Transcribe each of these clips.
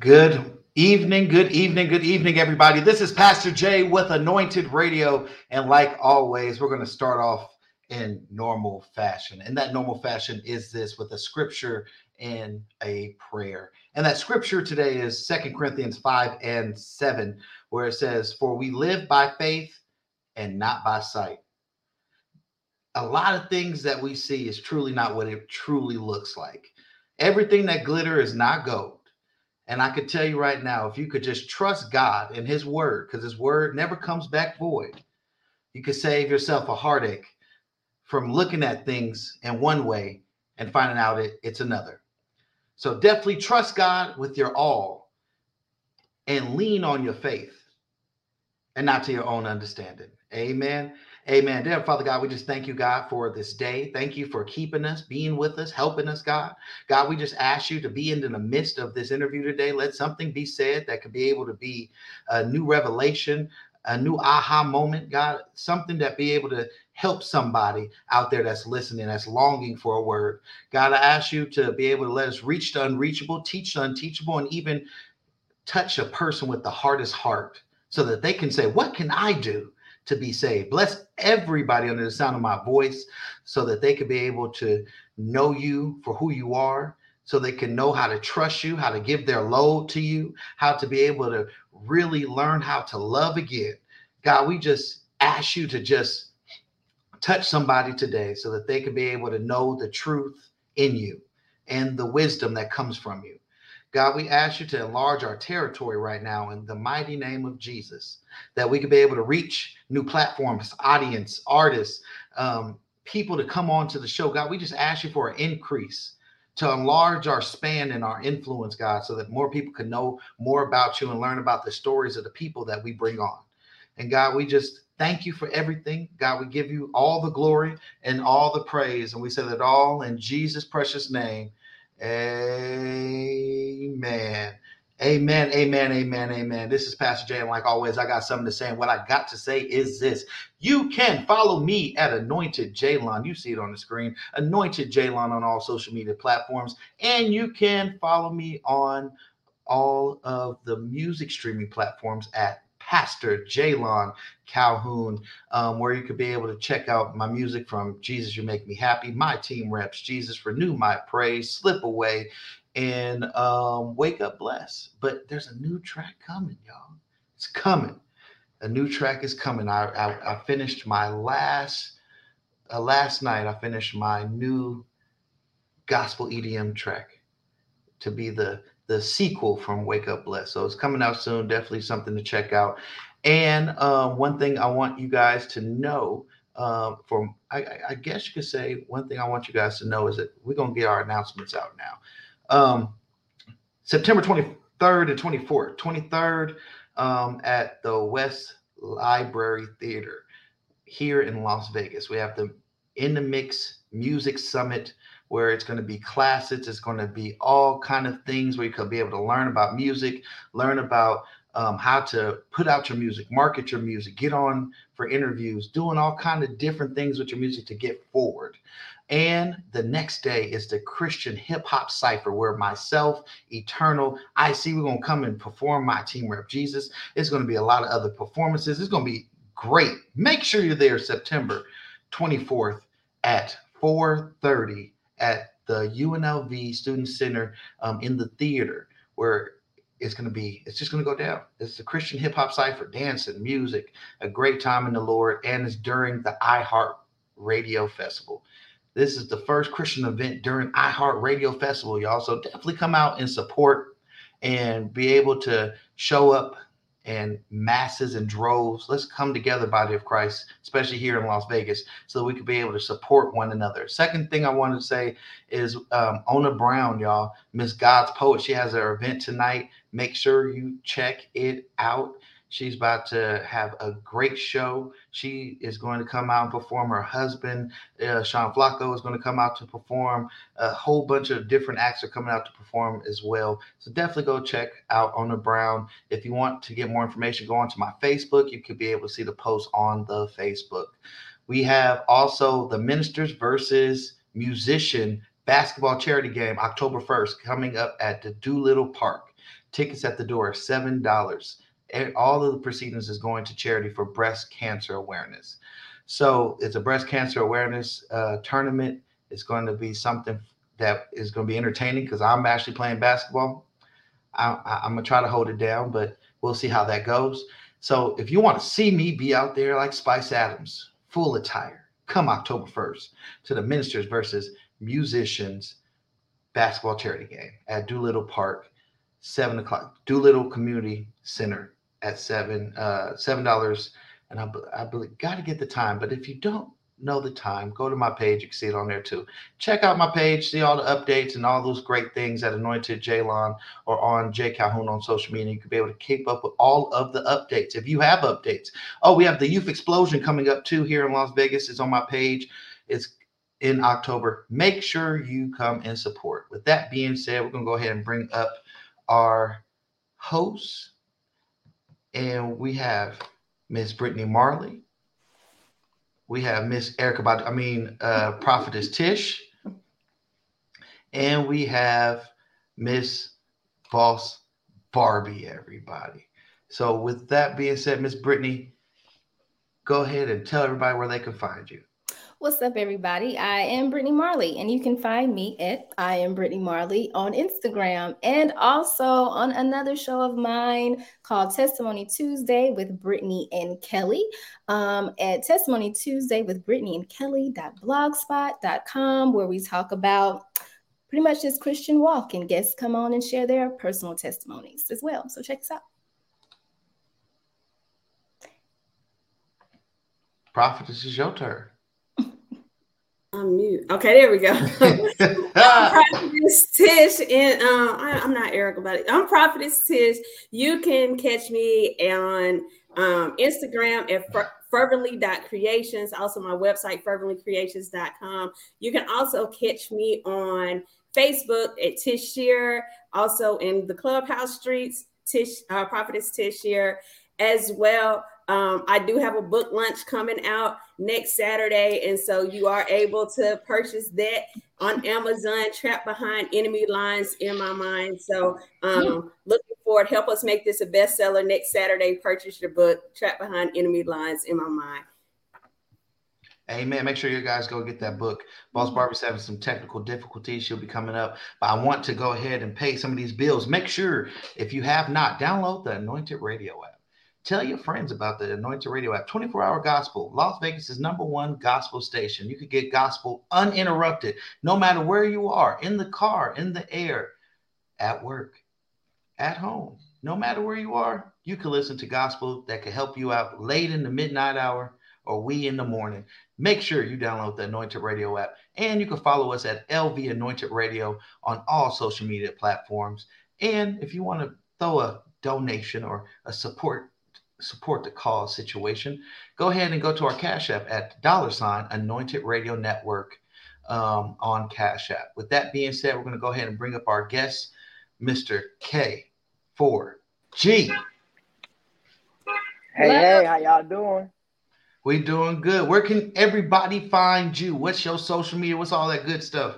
Good evening, good evening, good evening, everybody. This is Pastor Jay with Anointed Radio. And like always, we're going to start off in normal fashion. And that normal fashion is this with a scripture and a prayer. And that scripture today is Second Corinthians 5 and 7, where it says, For we live by faith and not by sight. A lot of things that we see is truly not what it truly looks like. Everything that glitter is not gold and I could tell you right now, if you could just trust God and His word, because His word never comes back void, you could save yourself a heartache from looking at things in one way and finding out it, it's another. So definitely trust God with your all and lean on your faith and not to your own understanding. Amen. Amen. Dear Father God, we just thank you, God, for this day. Thank you for keeping us, being with us, helping us, God. God, we just ask you to be in the midst of this interview today. Let something be said that could be able to be a new revelation, a new aha moment, God, something that be able to help somebody out there that's listening, that's longing for a word. God, I ask you to be able to let us reach the unreachable, teach the unteachable, and even touch a person with the hardest heart so that they can say, What can I do? To be saved. Bless everybody under the sound of my voice so that they could be able to know you for who you are, so they can know how to trust you, how to give their load to you, how to be able to really learn how to love again. God, we just ask you to just touch somebody today so that they can be able to know the truth in you and the wisdom that comes from you. God, we ask you to enlarge our territory right now in the mighty name of Jesus, that we could be able to reach new platforms, audience, artists, um, people to come on to the show. God, we just ask you for an increase to enlarge our span and our influence, God, so that more people can know more about you and learn about the stories of the people that we bring on. And God, we just thank you for everything. God, we give you all the glory and all the praise. And we say that all in Jesus' precious name. Amen. Amen, amen, amen, amen. This is Pastor Jay, and like always, I got something to say. And what I got to say is this you can follow me at Anointed Jalon. You see it on the screen, Anointed Jalon on all social media platforms. And you can follow me on all of the music streaming platforms at Pastor Jalon Calhoun, um, where you could be able to check out my music from Jesus, You Make Me Happy, my team reps, Jesus, Renew My Praise, Slip Away, and um, Wake Up Bless. But there's a new track coming, y'all. It's coming. A new track is coming. I, I, I finished my last, uh, last night, I finished my new gospel EDM track to be the the sequel from Wake Up Blessed. So it's coming out soon. Definitely something to check out. And um, one thing I want you guys to know, uh, from I, I, guess you could say one thing I want you guys to know is that we're gonna get our announcements out now. Um, September 23rd and 24th, 23rd um, at the West Library Theater here in Las Vegas. We have the In the Mix Music Summit where it's going to be classes it's going to be all kind of things where you could be able to learn about music learn about um, how to put out your music market your music get on for interviews doing all kind of different things with your music to get forward and the next day is the Christian hip hop cipher where myself, Eternal, I see we're going to come and perform my team rep Jesus. It's going to be a lot of other performances. It's going to be great. Make sure you're there September 24th at 4:30 at the UNLV Student Center um, in the theater where it's going to be, it's just going to go down. It's a Christian hip hop cipher, dancing, music, a great time in the Lord, and it's during the iHeart Radio Festival. This is the first Christian event during iHeart Radio Festival, y'all. So definitely come out and support and be able to show up and masses and droves. Let's come together, body of Christ, especially here in Las Vegas, so that we could be able to support one another. Second thing I wanted to say is um, Ona Brown, y'all, Miss God's Poet. She has her event tonight. Make sure you check it out. She's about to have a great show. She is going to come out and perform. Her husband, uh, Sean Flacco, is going to come out to perform. A whole bunch of different acts are coming out to perform as well. So definitely go check out Ona Brown. If you want to get more information, go onto my Facebook. You could be able to see the post on the Facebook. We have also the Ministers versus Musician basketball charity game October 1st coming up at the Doolittle Park. Tickets at the door, seven dollars. All of the proceedings is going to charity for breast cancer awareness. So it's a breast cancer awareness uh, tournament. It's going to be something that is going to be entertaining because I'm actually playing basketball. I, am gonna try to hold it down, but we'll see how that goes. So if you want to see me be out there like Spice Adams, full attire, come October 1st to the Ministers versus Musicians basketball charity game at Doolittle Park, seven o'clock. Doolittle Community Center at seven uh, seven dollars, and I, I believe got to get the time. But if you don't know the time, go to my page. You can see it on there too. Check out my page, see all the updates and all those great things at Anointed Jalon or on J Calhoun on social media. You can be able to keep up with all of the updates if you have updates. Oh, we have the Youth Explosion coming up too here in Las Vegas. It's on my page. It's in October. Make sure you come and support. With that being said, we're going to go ahead and bring up our hosts. And we have Miss Brittany Marley. We have Miss Erica, I mean, uh, Prophetess Tish. And we have Miss Boss Barbie, everybody. So, with that being said, Miss Brittany, go ahead and tell everybody where they can find you. What's up, everybody? I am Brittany Marley, and you can find me at I am Brittany Marley on Instagram and also on another show of mine called Testimony Tuesday with Brittany and Kelly um, at Testimony Tuesday with Brittany and Kelly.blogspot.com, where we talk about pretty much this Christian walk, and guests come on and share their personal testimonies as well. So check us out. Prophet, this is your turn. I'm mute. Okay, there we go. I'm Prophetess Tish, and um, I, am not Eric about it. I'm Prophetess Tish. You can catch me on um, Instagram at fervently.creations, also my website, ferventlycreations.com. You can also catch me on Facebook at Tish Shear, also in the clubhouse streets, Tish, uh, Prophetess Tish Shear as well. Um, I do have a book lunch coming out next Saturday, and so you are able to purchase that on Amazon. Trapped behind enemy lines in my mind. So um, looking forward. Help us make this a bestseller next Saturday. Purchase your book, Trapped Behind Enemy Lines in My Mind. Amen. Make sure you guys go get that book. Boss Barbie's having some technical difficulties. She'll be coming up, but I want to go ahead and pay some of these bills. Make sure if you have not, download the Anointed Radio app. Tell your friends about the Anointed Radio app. 24 hour gospel. Las Vegas' is number one gospel station. You could get gospel uninterrupted, no matter where you are in the car, in the air, at work, at home. No matter where you are, you can listen to gospel that can help you out late in the midnight hour or we in the morning. Make sure you download the Anointed Radio app and you can follow us at LV Anointed Radio on all social media platforms. And if you want to throw a donation or a support support the cause situation, go ahead and go to our Cash App at dollar sign Anointed Radio Network um, on Cash App. With that being said, we're going to go ahead and bring up our guest, Mr. K4G. Hey, hey, how y'all doing? We doing good. Where can everybody find you? What's your social media? What's all that good stuff?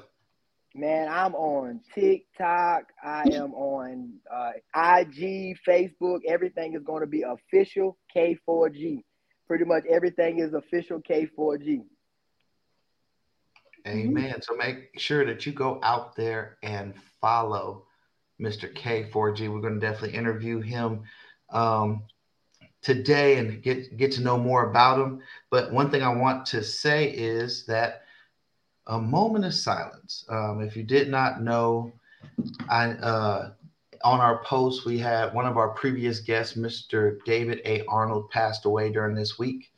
Man, I'm on TikTok. I am on uh, IG, Facebook. Everything is going to be official K4G. Pretty much everything is official K4G. Amen. So make sure that you go out there and follow Mr. K4G. We're going to definitely interview him um, today and get get to know more about him. But one thing I want to say is that a moment of silence. Um, if you did not know, I uh, on our post we had one of our previous guests, Mr. David A. Arnold, passed away during this week,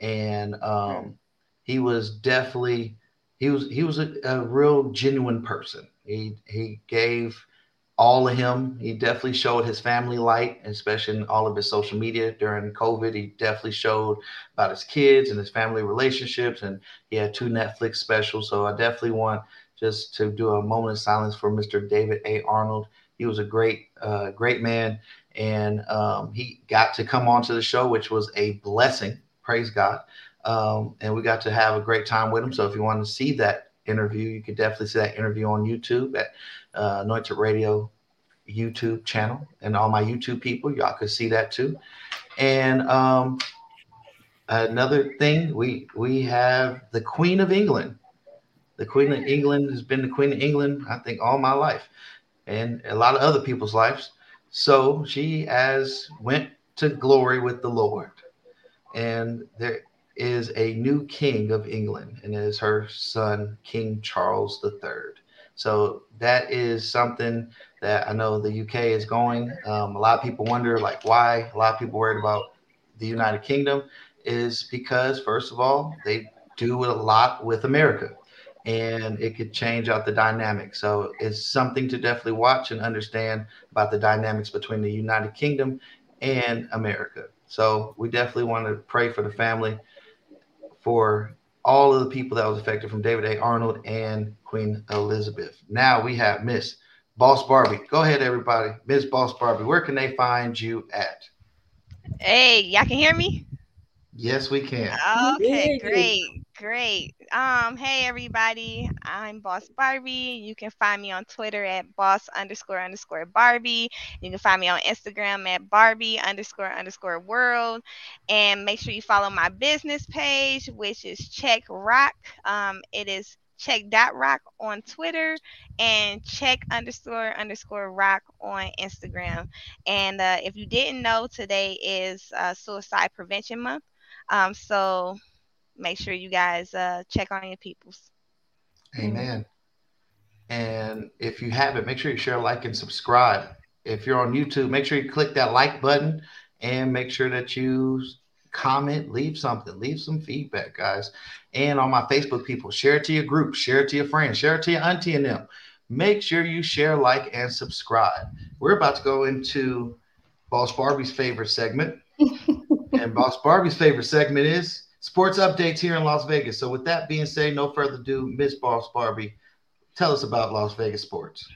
and um, he was definitely he was he was a, a real genuine person. He he gave all of him. He definitely showed his family light, especially in all of his social media during COVID. He definitely showed about his kids and his family relationships, and he had two Netflix specials. So I definitely want just to do a moment of silence for Mr. David A. Arnold. He was a great, uh, great man, and um, he got to come onto the show, which was a blessing. Praise God. Um, and we got to have a great time with him. So if you want to see that interview, you could definitely see that interview on YouTube at uh, Anointed Radio YouTube channel, and all my YouTube people, y'all could see that too. And um, another thing, we we have the Queen of England. The Queen of England has been the Queen of England, I think, all my life, and a lot of other people's lives. So she has went to glory with the Lord, and there is a new king of England, and it is her son, King Charles III. So that is something that I know the UK is going. Um, a lot of people wonder, like, why a lot of people worried about the United Kingdom is because, first of all, they do a lot with America and it could change out the dynamic. So it's something to definitely watch and understand about the dynamics between the United Kingdom and America. So we definitely want to pray for the family, for all of the people that was affected from David A. Arnold and Queen Elizabeth. Now we have Miss Boss Barbie. Go ahead, everybody. Miss Boss Barbie, where can they find you at? Hey, y'all can hear me? Yes, we can. Okay, great, great. Um, hey everybody, I'm Boss Barbie. You can find me on Twitter at boss underscore underscore Barbie. You can find me on Instagram at Barbie underscore underscore world. And make sure you follow my business page, which is Check Rock. Um, it is check dot rock on Twitter and check underscore underscore rock on Instagram. And uh, if you didn't know, today is uh, Suicide Prevention Month. Um, so make sure you guys uh, check on your peoples. Amen. And if you haven't, make sure you share, like, and subscribe. If you're on YouTube, make sure you click that like button and make sure that you comment, leave something, leave some feedback, guys. And on my Facebook people, share it to your group, share it to your friends, share it to your auntie and them. Make sure you share, like, and subscribe. We're about to go into Boss Barbie's favorite segment. and Boss Barbie's favorite segment is sports updates here in Las Vegas. So, with that being said, no further ado, Miss Boss Barbie, tell us about Las Vegas sports.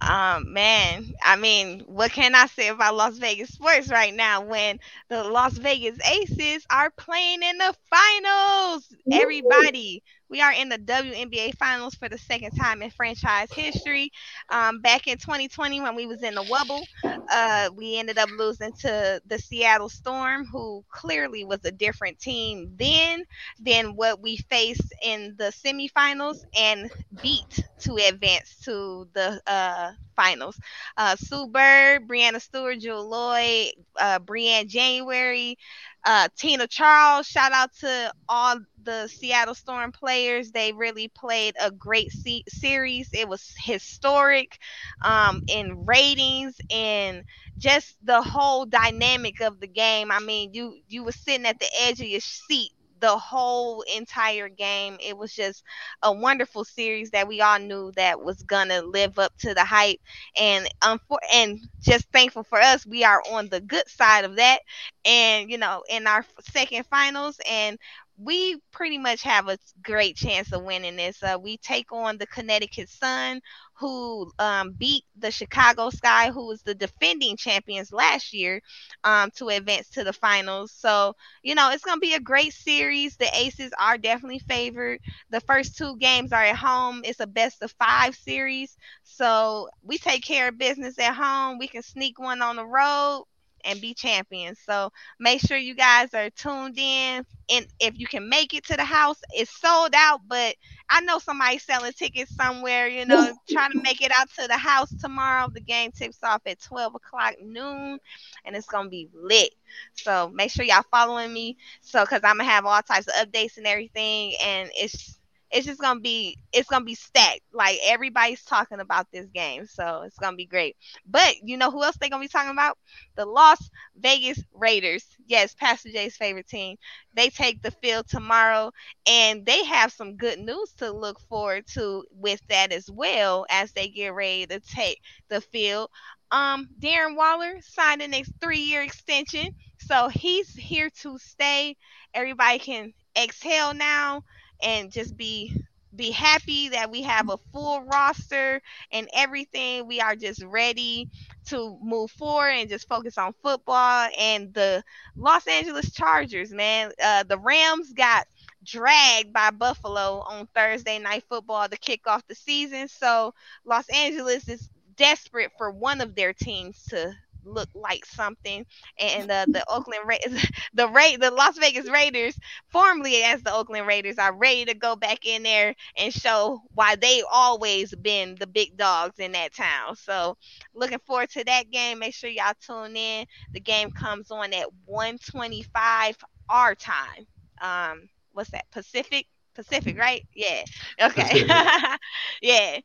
Um, man, I mean, what can I say about Las Vegas sports right now when the Las Vegas Aces are playing in the finals? Everybody, we are in the WNBA finals for the second time in franchise history. Um, back in 2020, when we was in the wobble, uh, we ended up losing to the Seattle Storm, who clearly was a different team then than what we faced in the semifinals and beat to advance to the uh, finals. Uh, Sue Bird, Breanna Stewart, Jewell Loyd, uh, Briann January, uh, Tina Charles. Shout out to all the Seattle Storm players. They really played a great se- series. It was historic um, in ratings and just the whole dynamic of the game. I mean, you you were sitting at the edge of your seat the whole entire game. It was just a wonderful series that we all knew that was gonna live up to the hype, and um, for, and just thankful for us, we are on the good side of that, and you know, in our second finals, and we pretty much have a great chance of winning this. Uh, we take on the Connecticut Sun, who um, beat the Chicago Sky, who was the defending champions last year, um, to advance to the finals. So, you know, it's going to be a great series. The Aces are definitely favored. The first two games are at home. It's a best of five series. So we take care of business at home. We can sneak one on the road and be champions. So make sure you guys are tuned in. And if you can make it to the house, it's sold out, but I know somebody's selling tickets somewhere, you know, trying to make it out to the house tomorrow. The game tips off at 12 o'clock noon and it's going to be lit. So make sure y'all following me. So, cause I'm going to have all types of updates and everything. And it's, it's just gonna be it's gonna be stacked. Like everybody's talking about this game, so it's gonna be great. But you know who else they're gonna be talking about? The Las Vegas Raiders. Yes, Pastor Jay's favorite team. They take the field tomorrow, and they have some good news to look forward to with that as well as they get ready to take the field. Um, Darren Waller signed a next three-year extension, so he's here to stay. Everybody can exhale now and just be be happy that we have a full roster and everything. We are just ready to move forward and just focus on football and the Los Angeles Chargers, man. Uh, the Rams got dragged by Buffalo on Thursday night football to kick off the season. So Los Angeles is desperate for one of their teams to look like something. And uh, the Oakland Raiders, the Ra- the Las Vegas Raiders, formerly as the Oakland Raiders, are ready to go back in there and show why they always been the big dogs in that town. So looking forward to that game. Make sure y'all tune in. The game comes on at 125 our time. Um, what's that? Pacific Pacific, right? Yeah. Okay. yeah.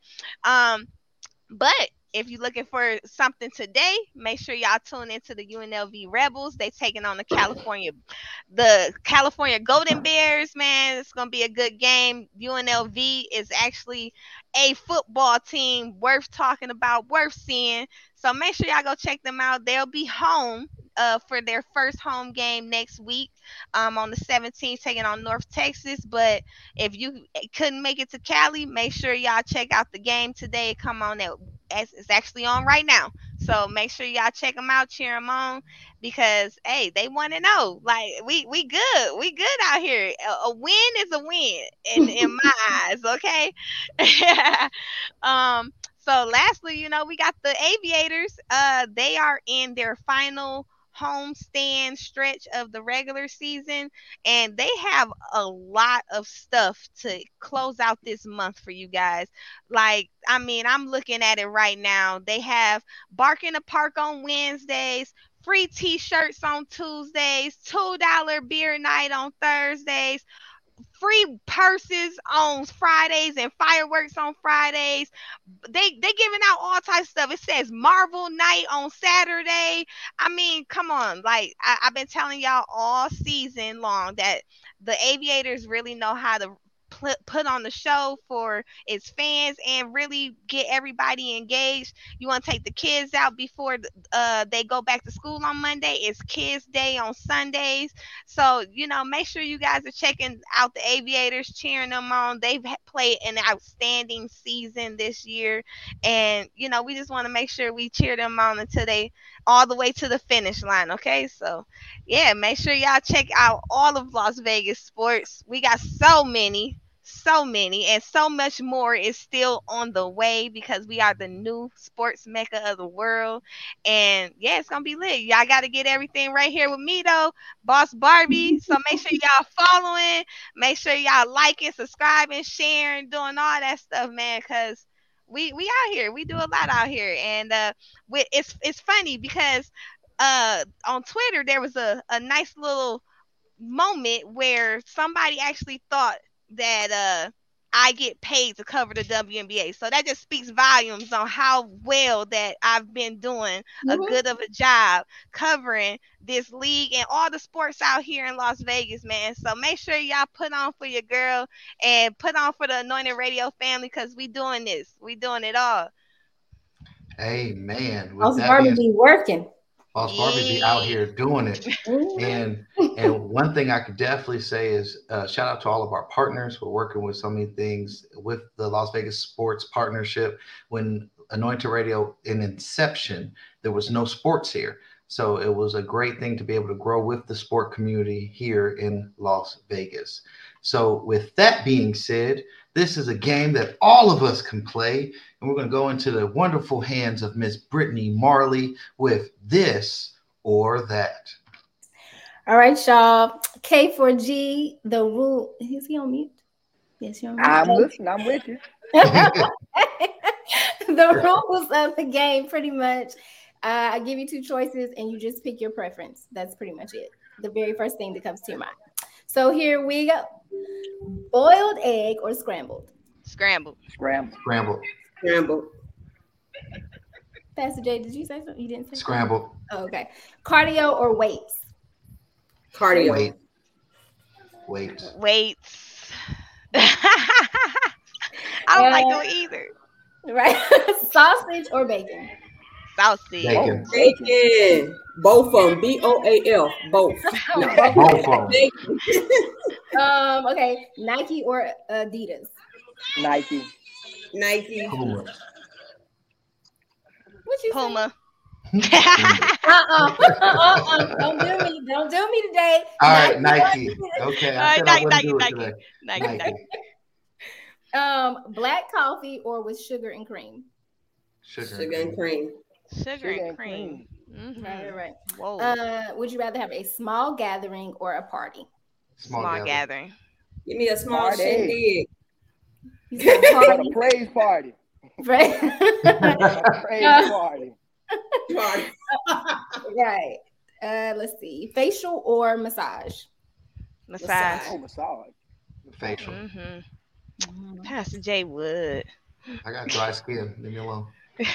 Um, but if you're looking for something today, make sure y'all tune into the UNLV Rebels. They taking on the California, the California Golden Bears. Man, it's gonna be a good game. UNLV is actually a football team worth talking about, worth seeing. So make sure y'all go check them out. They'll be home uh, for their first home game next week um, on the 17th, taking on North Texas. But if you couldn't make it to Cali, make sure y'all check out the game today. Come on, at, it's actually on right now. So make sure y'all check them out, cheer them on, because hey, they want to know. Like we we good, we good out here. A, a win is a win in in my eyes. Okay. um. So lastly, you know, we got the aviators. Uh, they are in their final homestand stretch of the regular season and they have a lot of stuff to close out this month for you guys. Like i mean i'm looking at it right now. They have bark in the park on wednesdays free t-shirts on tuesdays two dollar beer night on thursdays free purses on Fridays and fireworks on Fridays. They they giving out all types of stuff. It says Marvel Night on Saturday. I mean, come on. Like I, I've been telling y'all all season long that the aviators really know how to put put on the show for its fans and really get everybody engaged. You want to take the kids out before uh, they go back to school on Monday. It's Kids Day on Sundays, so you know make sure you guys are checking out the Aviators, cheering them on. They've played an outstanding season this year, and you know we just want to make sure we cheer them on until they all the way to the finish line. Okay, so yeah, make sure y'all check out all of Las Vegas sports. We got so many so many and so much more is still on the way because we are the new sports mecca of the world. And yeah it's gonna be lit. Y'all gotta get everything right here with me though. Boss barbie so make sure y'all following. Make sure y'all liking subscribing sharing doing all that stuff man because we we out here. We do a lot out here. And uh we, it's it's funny because uh on twitter there was a, a nice little moment where somebody actually thought that uh I get paid to cover the WNBA. So that just speaks volumes on how well that I've been doing mm-hmm. a good of a job covering this league and all the sports out here in Las Vegas, man. So make sure y'all put on for your girl and put on for the Anointed Radio family because we doing this. We doing it all. Amen. With How's Barbie be working? Boss Barbie be out here doing it. And and one thing I could definitely say is uh, shout out to all of our partners. We're working with so many things with the Las Vegas Sports Partnership. When Anointed Radio in inception, there was no sports here. So it was a great thing to be able to grow with the sport community here in Las Vegas. So with that being said, this is a game that all of us can play and we're going to go into the wonderful hands of Miss Brittany Marley with this or that. All right, y'all. K4G, the rule. Is he on mute? Yes, you're on mute. I'm listening. I'm with you. the rules of the game, pretty much. Uh, I give you two choices, and you just pick your preference. That's pretty much it. The very first thing that comes to your mind. So here we go: boiled egg or scrambled? Scrambled. Scrambled. Scrambled. Scrambled. Pastor Jay, did you say something? You didn't say scrambled. Oh, okay. Cardio or weights? Cardio. Wait. Weights. Weights. I don't uh, like doing either. Right. Sausage or bacon? Sausage. Bacon. Oh, bacon. Both of them. B O A L. Both. No. Both of them. um. Okay. Nike or Adidas? Nike. Nike. Puma. What you Puma. uh-uh. uh-uh. Don't do me. Don't do me today. All right, Nike. Okay. I All right, Nike, Nike, Nike. Nike, Nike. Um, black coffee or with sugar and cream? Sugar, Sugar and cream. Sugar, Sugar and and cream. Right, Mhm. right, right. Whoa. Uh, would you rather have a small gathering or a party? Small, Small gathering. gathering. Give me a small Party. shindig. You said Got party, a praise party. right? Praise Uh, party. Party. right. Uh, let's see. Facial or massage? Massage. Oh, massage. Facial. hmm Pastor J Wood. I got dry skin. Leave me alone.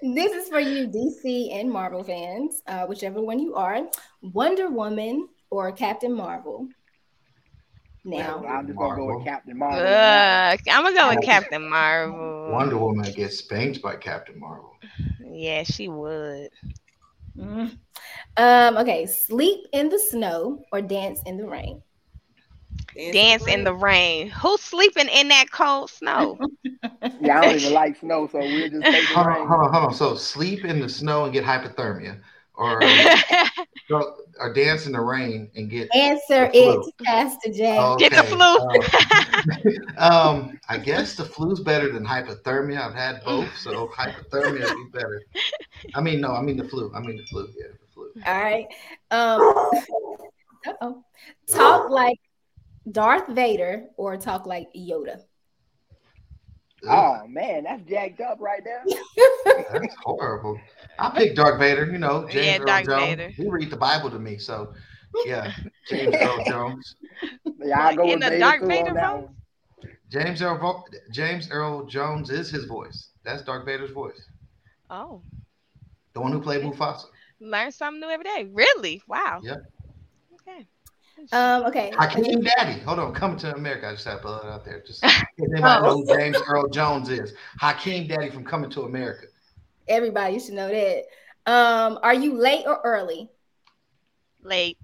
This is for you, DC and Marvel fans, uh, whichever one you are. Wonder Woman or Captain Marvel? Now, I'm just gonna go with Captain Marvel. Uh, I'm gonna go with Captain Marvel. Wonder Woman gets spanked by Captain Marvel. Yeah, she would. Mm. um, okay, sleep in the snow or dance in the rain. Dance in the rain. Who's sleeping in that cold snow? Yeah, I don't even like snow, so we're just take Hold on, rain. hold on, hold on. So sleep in the snow and get hypothermia, or go, or dance in the rain and get. Answer The it, flu. Pastor J. Get the flu. Um, um, I guess the flu's better than hypothermia. I've had both, so hypothermia would be better. I mean, no, I mean the flu. I mean the flu. Yeah, the flu. All right. Um, uh-oh. Talk like Darth Vader or talk like Yoda. Oh man, that's jacked up right there. That's horrible. I pick Darth Vader. You know, James Yeah, Earl Darth Jones. Vader. He read the Bible to me, so yeah, James Earl Jones. Yeah, I go In with the Vader Darth Vader that voice? James Earl Vo- James Earl Jones is his voice. That's Darth Vader's voice. oh, The one who played Mufasa. learn something new every day. Really? Wow. Yeah. Okay. Um, okay. Hakeem Daddy. Hold on, coming to America. I just have to put it out there. Just if anybody know who James Earl Jones is. Hakeem Daddy from Coming to America. Everybody should know that. Um, are you late or early? Late.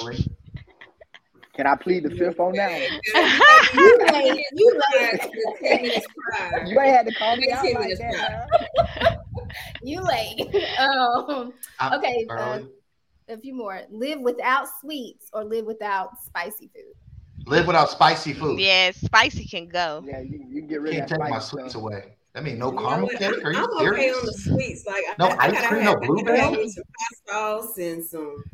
Early. Can I plead the fifth on that one? You late. You late. Ten minutes prior. You ain't had to call me out like that. You late. Um, I'm okay. Uh, Early. A few more. Live without sweets or live without spicy food. Live without spicy food. yeah, spicy can go. Yeah, you, you can get rid Can't of that take my sweets stuff. away. I mean, no You caramel what? cake. Are you I'm okay serious? on the sweets. Like No I, I ice gotta cream, have, no blueberry? some hot sauce and some.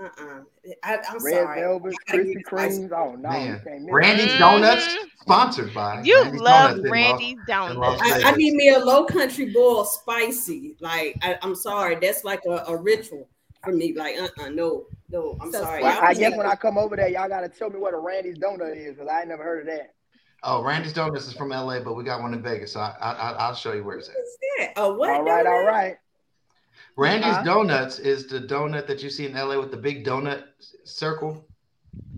Uh uh I, I'm Red sorry. velvet, I gotta Krispy. Kremes. Oh no, Man, you can't miss Randy's. Donuts, Mhm. sponsored by. You Randy's love Donuts Randy's Las donuts. I, I need me a low country boil spicy. Like I, I'm sorry, that's like a, a ritual for me. Like uh uh no no. I'm So sorry. Well, Well, I guess when I come over there, y'all gotta tell me what a Randy's donut is, because I ain't never heard of that. Oh, Randy's Donuts is from LA, but we got one in Vegas, so I, I, I- I'll show you where it's at. What's? Oh what? all right, all donut? right. Randy's Uh-huh. Donuts is the donut that you see in LA with the big donut circle,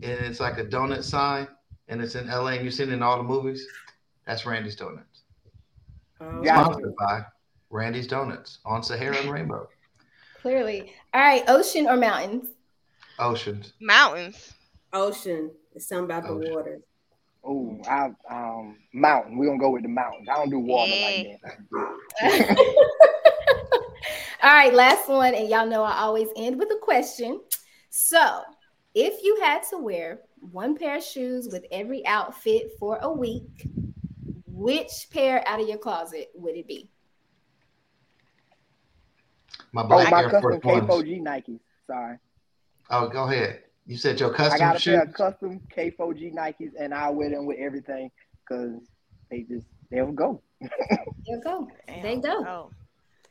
and it's like a donut sign, and it's in LA, and you've seen it in all the movies. That's Randy's Donuts. Oh, Yeah. Sponsored by Randy's Donuts on Sahara and Rainbow Clearly. All right. Ocean or mountains? Oceans. Mountains. Ocean. It's something about the water. Oh, I um mountain. We're gonna go with the mountains. I don't do water like that. All right, last one, and y'all know I always end with a question. So, if you had to wear one pair of shoes with every outfit for a week, which pair out of your closet would it be? My Oh, my Air custom Force K4G Nikes. Sorry. Oh, go ahead. You said your custom. I custom got a shoes. pair of custom K4G Nikes, and I wear them with everything because they just they'll go. they'll go. There you go. Oh.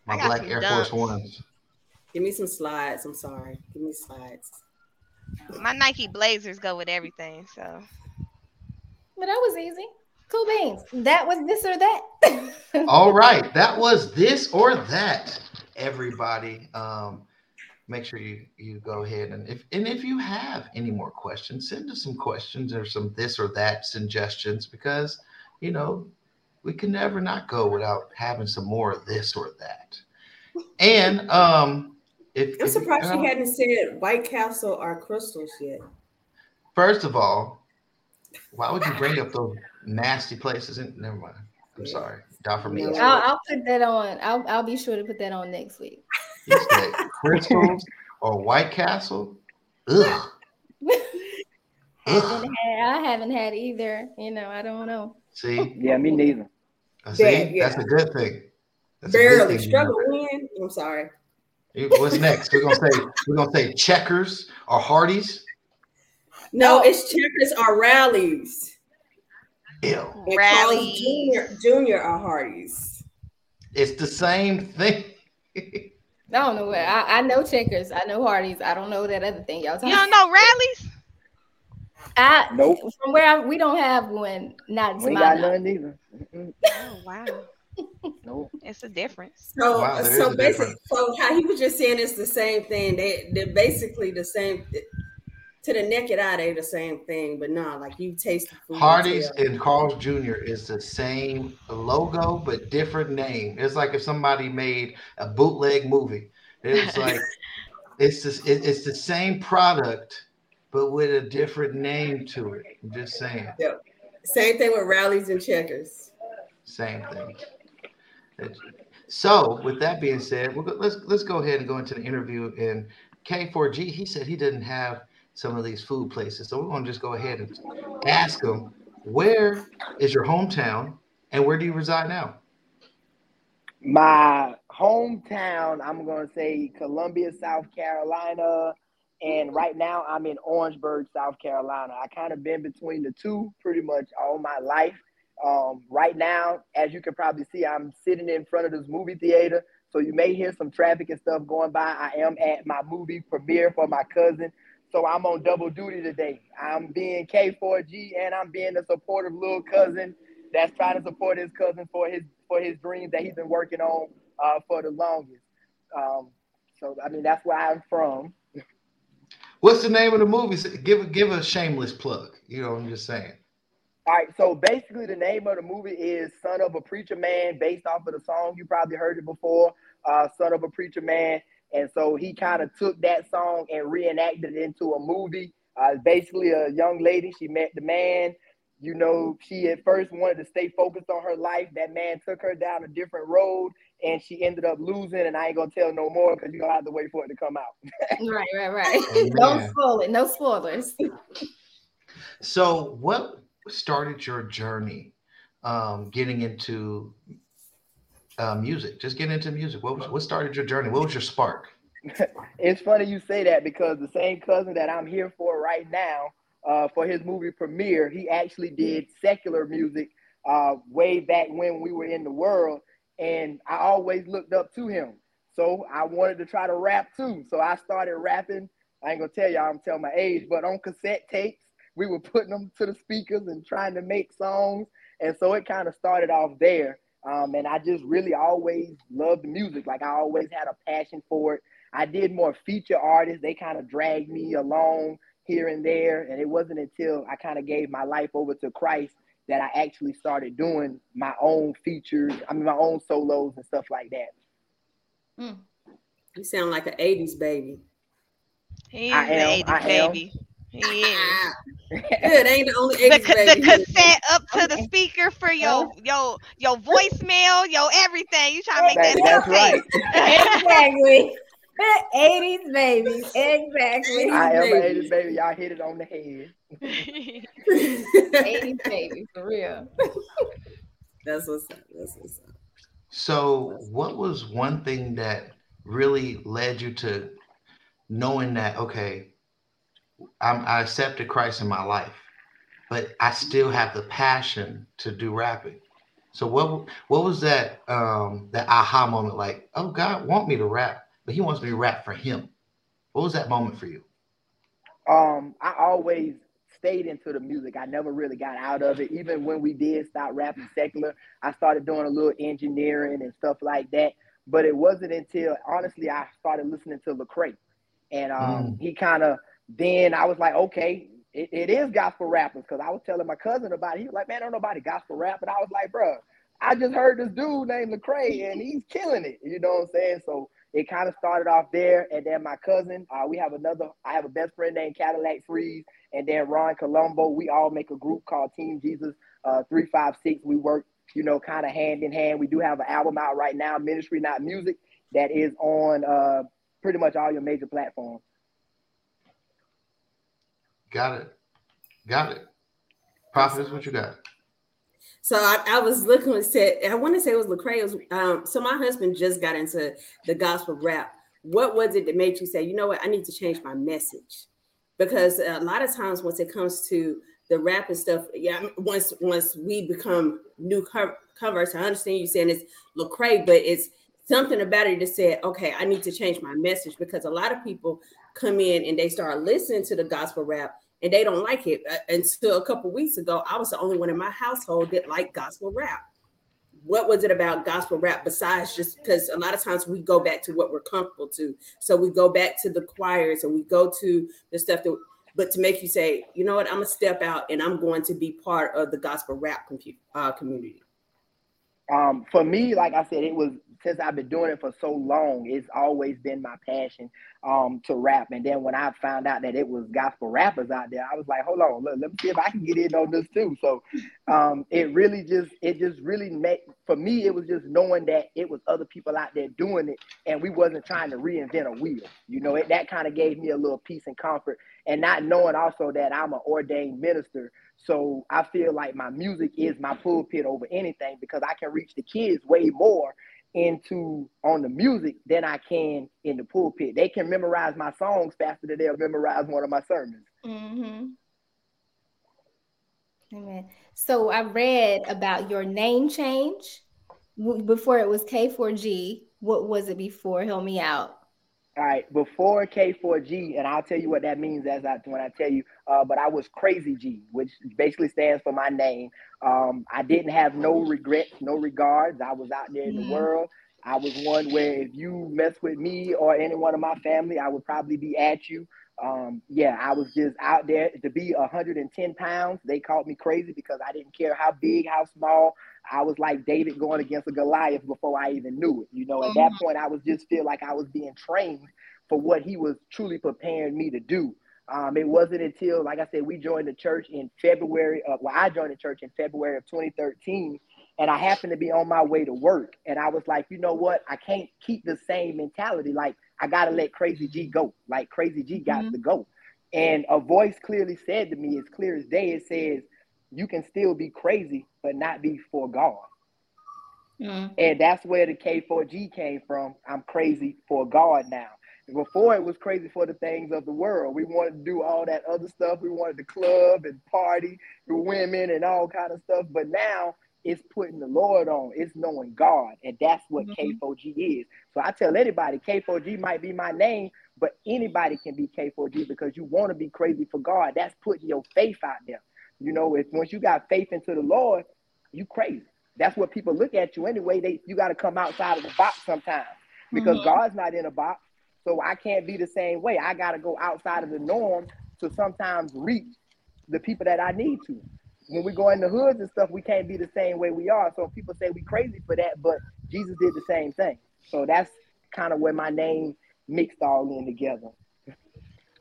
My black some Air Force. Ones. Give me some slides. I'm sorry. Give me slides. My Nike Blazers go with everything. So But that was easy. Cool beans. That was this or that. All right, that was this or that. Everybody, um, make sure you you go ahead and if and if you have any more questions, send us some questions or some this or that suggestions because you know we can never not go without having some more of this or that. And um, if I'm if- surprised uh, you hadn't said White Castle or crystals yet. First of all, why would you bring up those nasty places? Never mind. I'm sorry. Die for me. I'll, I'll put that on. I'll, I'll be sure to put that on next week. You said crystals or White Castle. Ugh. Ugh. haven't had, I haven't had either. You know, I don't know. See, Yeah, me neither. Uh, See, Bad, yeah. that's a good thing. That's a good Barely thing. struggle win. I'm sorry. What's next? We're gonna say we're gonna say checkers or Hardee's. No, it's checkers or Rally's. Ew. And Carl's Junior, Junior or Hardee's. It's the same thing. I don't know where I, I know checkers. I know Hardee's. I don't know that other thing y'all talk. You talking. don't know Rally's? I Nope. from where I, we don't have one. Not to We my got none either. Oh wow. Nope. It's a difference. So, Wow, so basically, difference. so how he was just saying it's the same thing. They they're basically the same. To the naked eye, they're the same thing, but no, like you taste the food. Hardee's and Carl's Jr. is the same logo but different name. It's like if somebody made a bootleg movie. It's like it's just, it, it's the same product but with a different name to it. I'm just saying, Yep. Same thing with Rally's and checkers. same thing. So, with that being said, we'll go, let's let's go ahead and go into the interview. And K4G, he said he didn't have some of these food places, so we're going to just go ahead and ask them, where is your hometown, and where do you reside now? My hometown, I'm gonna say Columbia, South Carolina, and right now I'm in Orangeburg, South Carolina. I kind of been between the two pretty much all my life. Um, right now, as you can probably see, I'm sitting in front of this movie theater, so you may hear some traffic and stuff going by. I am at my movie premiere for my cousin, so I'm on double duty today. I'm being K4G and I'm being a supportive little cousin that's trying to support his cousin for his for his dreams that he's been working on uh, for the longest. Um, so I mean that's where I'm from. What's the name of the movie? Give a give a shameless plug. You know, what I'm just saying. All right, so basically the name of the movie is "Son of a Preacher Man," based off of the song you probably heard it before, uh, "Son of a Preacher Man." And so he kind of took that song and reenacted it into a movie. Uh, basically, a young lady she met the man. You know, she at first wanted to stay focused on her life. That man took her down a different road, and she ended up losing. And I ain't gonna tell no more because you're gonna have to wait for it to come out. Right, right, right. Oh, Don't spoil it. No spoilers. So, what started your journey um, getting into uh, music? Just getting into music. What was what started your journey? What was your spark? It's funny you say that because the same cousin that I'm here for right now, uh, for his movie premiere, he actually did secular music uh, way back when we were in the world, and I always looked up to him. So I wanted to try to rap too. So I started rapping. I ain't gonna tell y'all, I'm telling my age, but on cassette tapes, we were putting them to the speakers and trying to make songs. And so it kind of started off there. Um, and I just really always loved the music. Like I always had a passion for it. I did more feature artists. They kind of dragged me along here and there. And it wasn't until I kind of gave my life over to Christ that I actually started doing my own features, I mean, my own solos and stuff like that. Mm. You sound like an 80s baby. He is I the am, 80s I am. baby. He is. Good, ain't the only The, 80s ca- the baby. cassette up to the speaker for your your your voicemail, your everything. You trying to make That- that that's right. Exactly. 80s babies. Exactly. I am an 80s baby. Y'all hit it on the head. 80s baby, for real. That's what's up. That's what's up. So, what was one thing that really led you to knowing that okay, I'm, I accepted Christ in my life, but I still have the passion to do rapping. So, what what was that um, that aha moment like? Oh, God want me to rap, but He wants me to rap for Him. What was that moment for you? Um, I always stayed into the music. I never really got out of it. Even when we did stop rapping secular, I started doing a little engineering and stuff like that. But it wasn't until honestly I started listening to Lecrae, and um, he kind of then I was like, okay, it, it is gospel rappers because I was telling my cousin about it. He was like, man, don't nobody gospel rap, and I was like, bro, I just heard this dude named Lecrae, and he's killing it. You know what I'm saying? So it kind of started off there, and then my cousin, uh, we have another. I have a best friend named Cadillac Freeze, and then Ron Colombo. We all make a group called Team Jesus uh, Three Five Six. We work, you know, kind of hand in hand. We do have an album out right now, Ministry Not Music, that is on uh, pretty much all your major platforms. Got it, got it. Prophetess, what you got? So I, I was looking at said I want to say it was Lecrae. It was, um, so my husband just got into the gospel rap. What was it that made you say, you know what, I need to change my message? Because a lot of times, once it comes to the rap and stuff, yeah, once once we become new converts, I understand you saying it's Lecrae, but it's something about it that said, okay, I need to change my message because a lot of people come in and they start listening to the gospel rap and they don't like it. Uh, until a couple weeks ago, I was the only one in my household that liked gospel rap. What was it about gospel rap besides just because a lot of times we go back to what we're comfortable to? So we go back to the choirs and we go to the stuff that, but to make you say, you know what, I'm gonna step out and I'm going to be part of the gospel rap uh, community. Um, for me, like I said, it was since I've been doing it for so long, it's always been my passion um, to rap. And then when I found out that it was gospel rappers out there, I was like, hold on, look, let me see if I can get in on this too. So um, it really just, it just really made, for me, it was just knowing that it was other people out there doing it and we wasn't trying to reinvent a wheel. You know, it, that kind of gave me a little peace and comfort. And not knowing also that I'm an ordained minister. So I feel like my music is my pulpit over anything because I can reach the kids way more into on the music than I can in the pulpit. They can memorize my songs faster than they'll memorize one of my sermons. Mm-hmm. Amen. So I read about your name change before it was K4G. What was it before? Help me out. All right, before K4G, and I'll tell you what that means as I when I tell you. Uh, but I was Crazy G, which basically stands for my name. Um, I didn't have no regrets, no regards. I was out there in mm-hmm. the world. I was one where if you mess with me or any one of my family, I would probably be at you. Um, yeah, I was just out there to be 110 pounds. They called me crazy because I didn't care how big, how small. I was like David going against a Goliath before I even knew it. You know, at that mm-hmm. point, I was just feel like I was being trained for what he was truly preparing me to do. Um, it wasn't until, like I said, we joined the church in February of, well, I joined the church in February of 2013, and I happened to be on my way to work. And I was like, you know what? I can't keep the same mentality. Like, I got to let Crazy G go. Like, Crazy G got mm-hmm. to go. And a voice clearly said to me, as clear as day, it says, you can still be crazy, but not be for God. Mm. And that's where the K4G came from. I'm crazy for God now. Before it was crazy for the things of the world. We wanted to do all that other stuff. We wanted to club and party with women and all kind of stuff. But now it's putting the Lord on. It's knowing God. And that's what mm-hmm. K4G is. So I tell anybody, K4G might be my name, but anybody can be K4G because you want to be crazy for God. That's putting your faith out there. You know, if once you got faith into the Lord, you crazy. That's what people look at you anyway. They you got to come outside of the box sometimes because mm-hmm. God's not in a box. So I can't be the same way. I got to go outside of the norm to sometimes reach the people that I need to. When we go in the hoods and stuff, we can't be the same way we are. So people say we crazy for that, but Jesus did the same thing. So that's kind of where my name mixed all in together.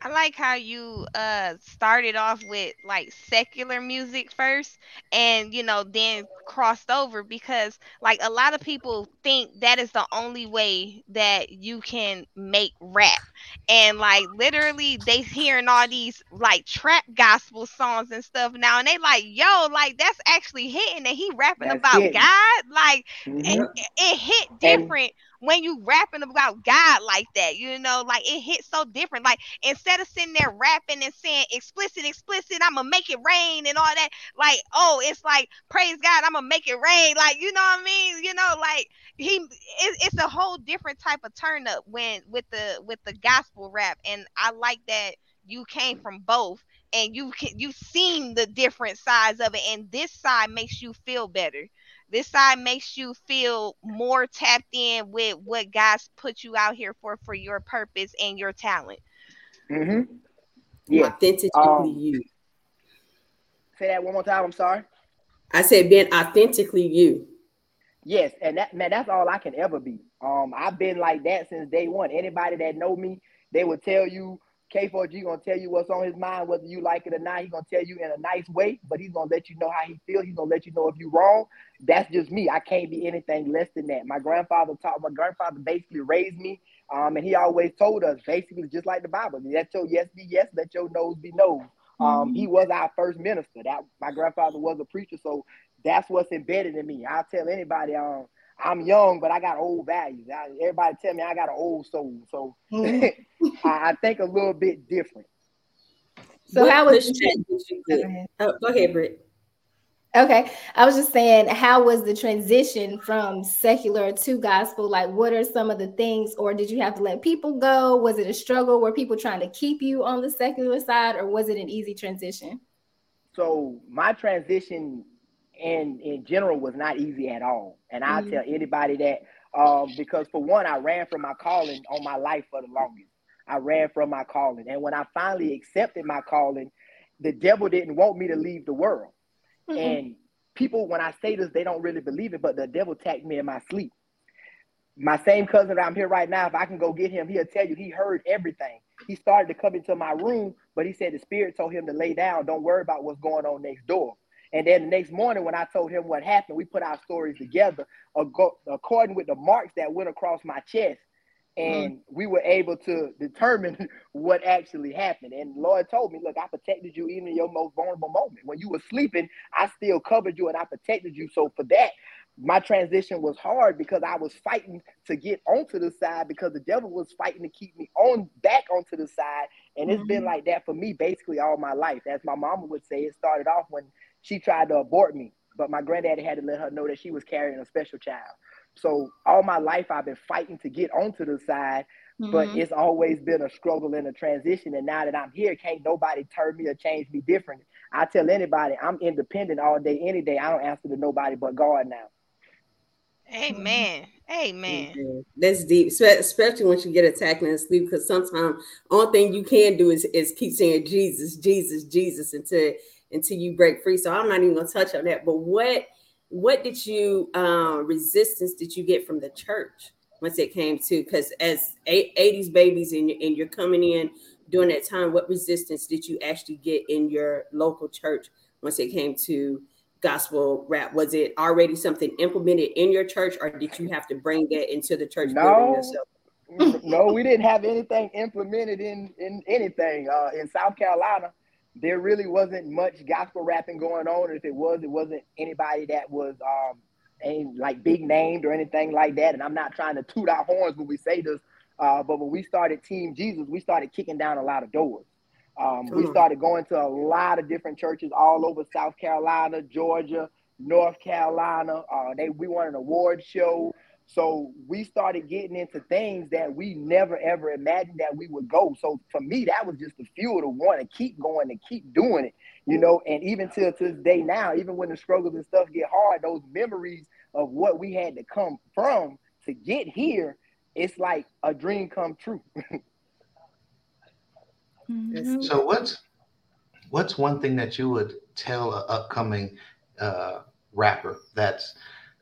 I like how you uh started off with like secular music first and you know then crossed over because like a lot of people think that is the only way that you can make rap and like literally they hearing all these like trap gospel songs and stuff now and they like yo like that's actually hitting and he rapping that's about it. God like mm-hmm. it, it, hit different and- when you rapping about God like that, you know, like it hits so different. Like instead of sitting there rapping and saying explicit, explicit, I'm gonna make it rain and all that, like, oh, it's like praise God, I'm gonna make it rain, like you know what I mean? You know, like he it, it's a whole different type of turn up when with the with the gospel rap, and I like that you came from both and you can you've seen the different sides of it and this side makes you feel better this side makes you feel more tapped in with what God's put you out here for for your purpose and your talent. Mm-hmm. Yeah. Authentically um, you. Say that one more time. I'm sorry. I said being authentically you. Yes, and that man, that's all I can ever be. Um, I've been like that since day one. Anybody that know me, they will tell you K4G gonna tell you what's on his mind, whether you like it or not. He's gonna tell you in a nice way, but he's gonna let you know how he feels. He's gonna let you know if you're wrong. That's just me. I can't be anything less than that. My grandfather taught. My grandfather basically raised me, um, and he always told us basically just like the Bible. Let your yes be yes, let your nose be nose. Um, he was our first minister. That my grandfather was a preacher, so that's what's embedded in me. I'll tell anybody, um, I'm young, but I got old values. I, everybody tell me I got an old soul, so mm-hmm. I, I think a little bit different. So What how was the pushback did you get? Go ahead. Oh, go ahead, Britt. Okay, I was just saying, how was the transition from secular to gospel? Like, what are some of the things, or did you have to let people go? Was it a struggle? Were people trying to keep you on the secular side, or was it an easy transition? So my transition in in general was not easy at all. And I Mhm. tell anybody that um, because for one, I ran from my calling on my life for the longest. I ran from my calling, and when I finally accepted my calling, the devil didn't want me to leave the world. Mhm. And people, when I say this, they don't really believe it, but the devil attacked me in my sleep. My same cousin that I'm here right now, if I can go get him, he'll tell you he heard everything. He started to come into my room, but he said the spirit told him to lay down. Don't worry about what's going on next door. And then the next morning, when I told him what happened, we put our stories together according with the marks that went across my chest. And mm-hmm. we were able to determine what actually happened. And Lord told me, Look, I protected you even in your most vulnerable moment. When you were sleeping, I still covered you and I protected you. So for that, my transition was hard because I was fighting to get onto the side because the devil was fighting to keep me on back onto the side. And it's been mm-hmm. like that for me basically all my life. As my mama would say, it started off when she tried to abort me, but my granddaddy had to let her know that she was carrying a special child. So all my life I've been fighting to get onto the side, but Mhm. it's always been a struggle and a transition. And now that I'm here, can't nobody turn me or change me different. I tell anybody I'm independent all day, any day. I don't answer to nobody but God now. Amen. Amen. Yeah, That's deep, especially once you get attacked in sleep. Because sometimes only thing you can do is, is keep saying Jesus, Jesus, Jesus until until you break free. So I'm not even gonna touch on that. But what what did you um, resistance did you get from the church once it came to? Because as 80s babies and, and you're coming in during that time, what resistance did you actually get in your local church once it came to gospel rap? Was it already something implemented in your church, or did you have to bring that into the church building No. yourself? no, we didn't have anything implemented in in anything. Uh, in South Carolina, there really wasn't much gospel rapping going on. And If it was, it wasn't anybody that was um ain't like big named or anything like that. And I'm not trying to toot our horns when we say this, uh, but when we started Team Jesus, we started kicking down a lot of doors. Um, we started going to a lot of different churches all over South Carolina, Georgia, North Carolina. Uh, they we won an award show. So we started getting into things that we never ever imagined that we would go. So for me, that was just the fuel to want to keep going and keep doing it, you know. And even till to this day now, even when the struggles and stuff get hard, those memories of what we had to come from to get here, it's like a dream come true. Mhm. So what's what's one thing that you would tell an upcoming uh, rapper that's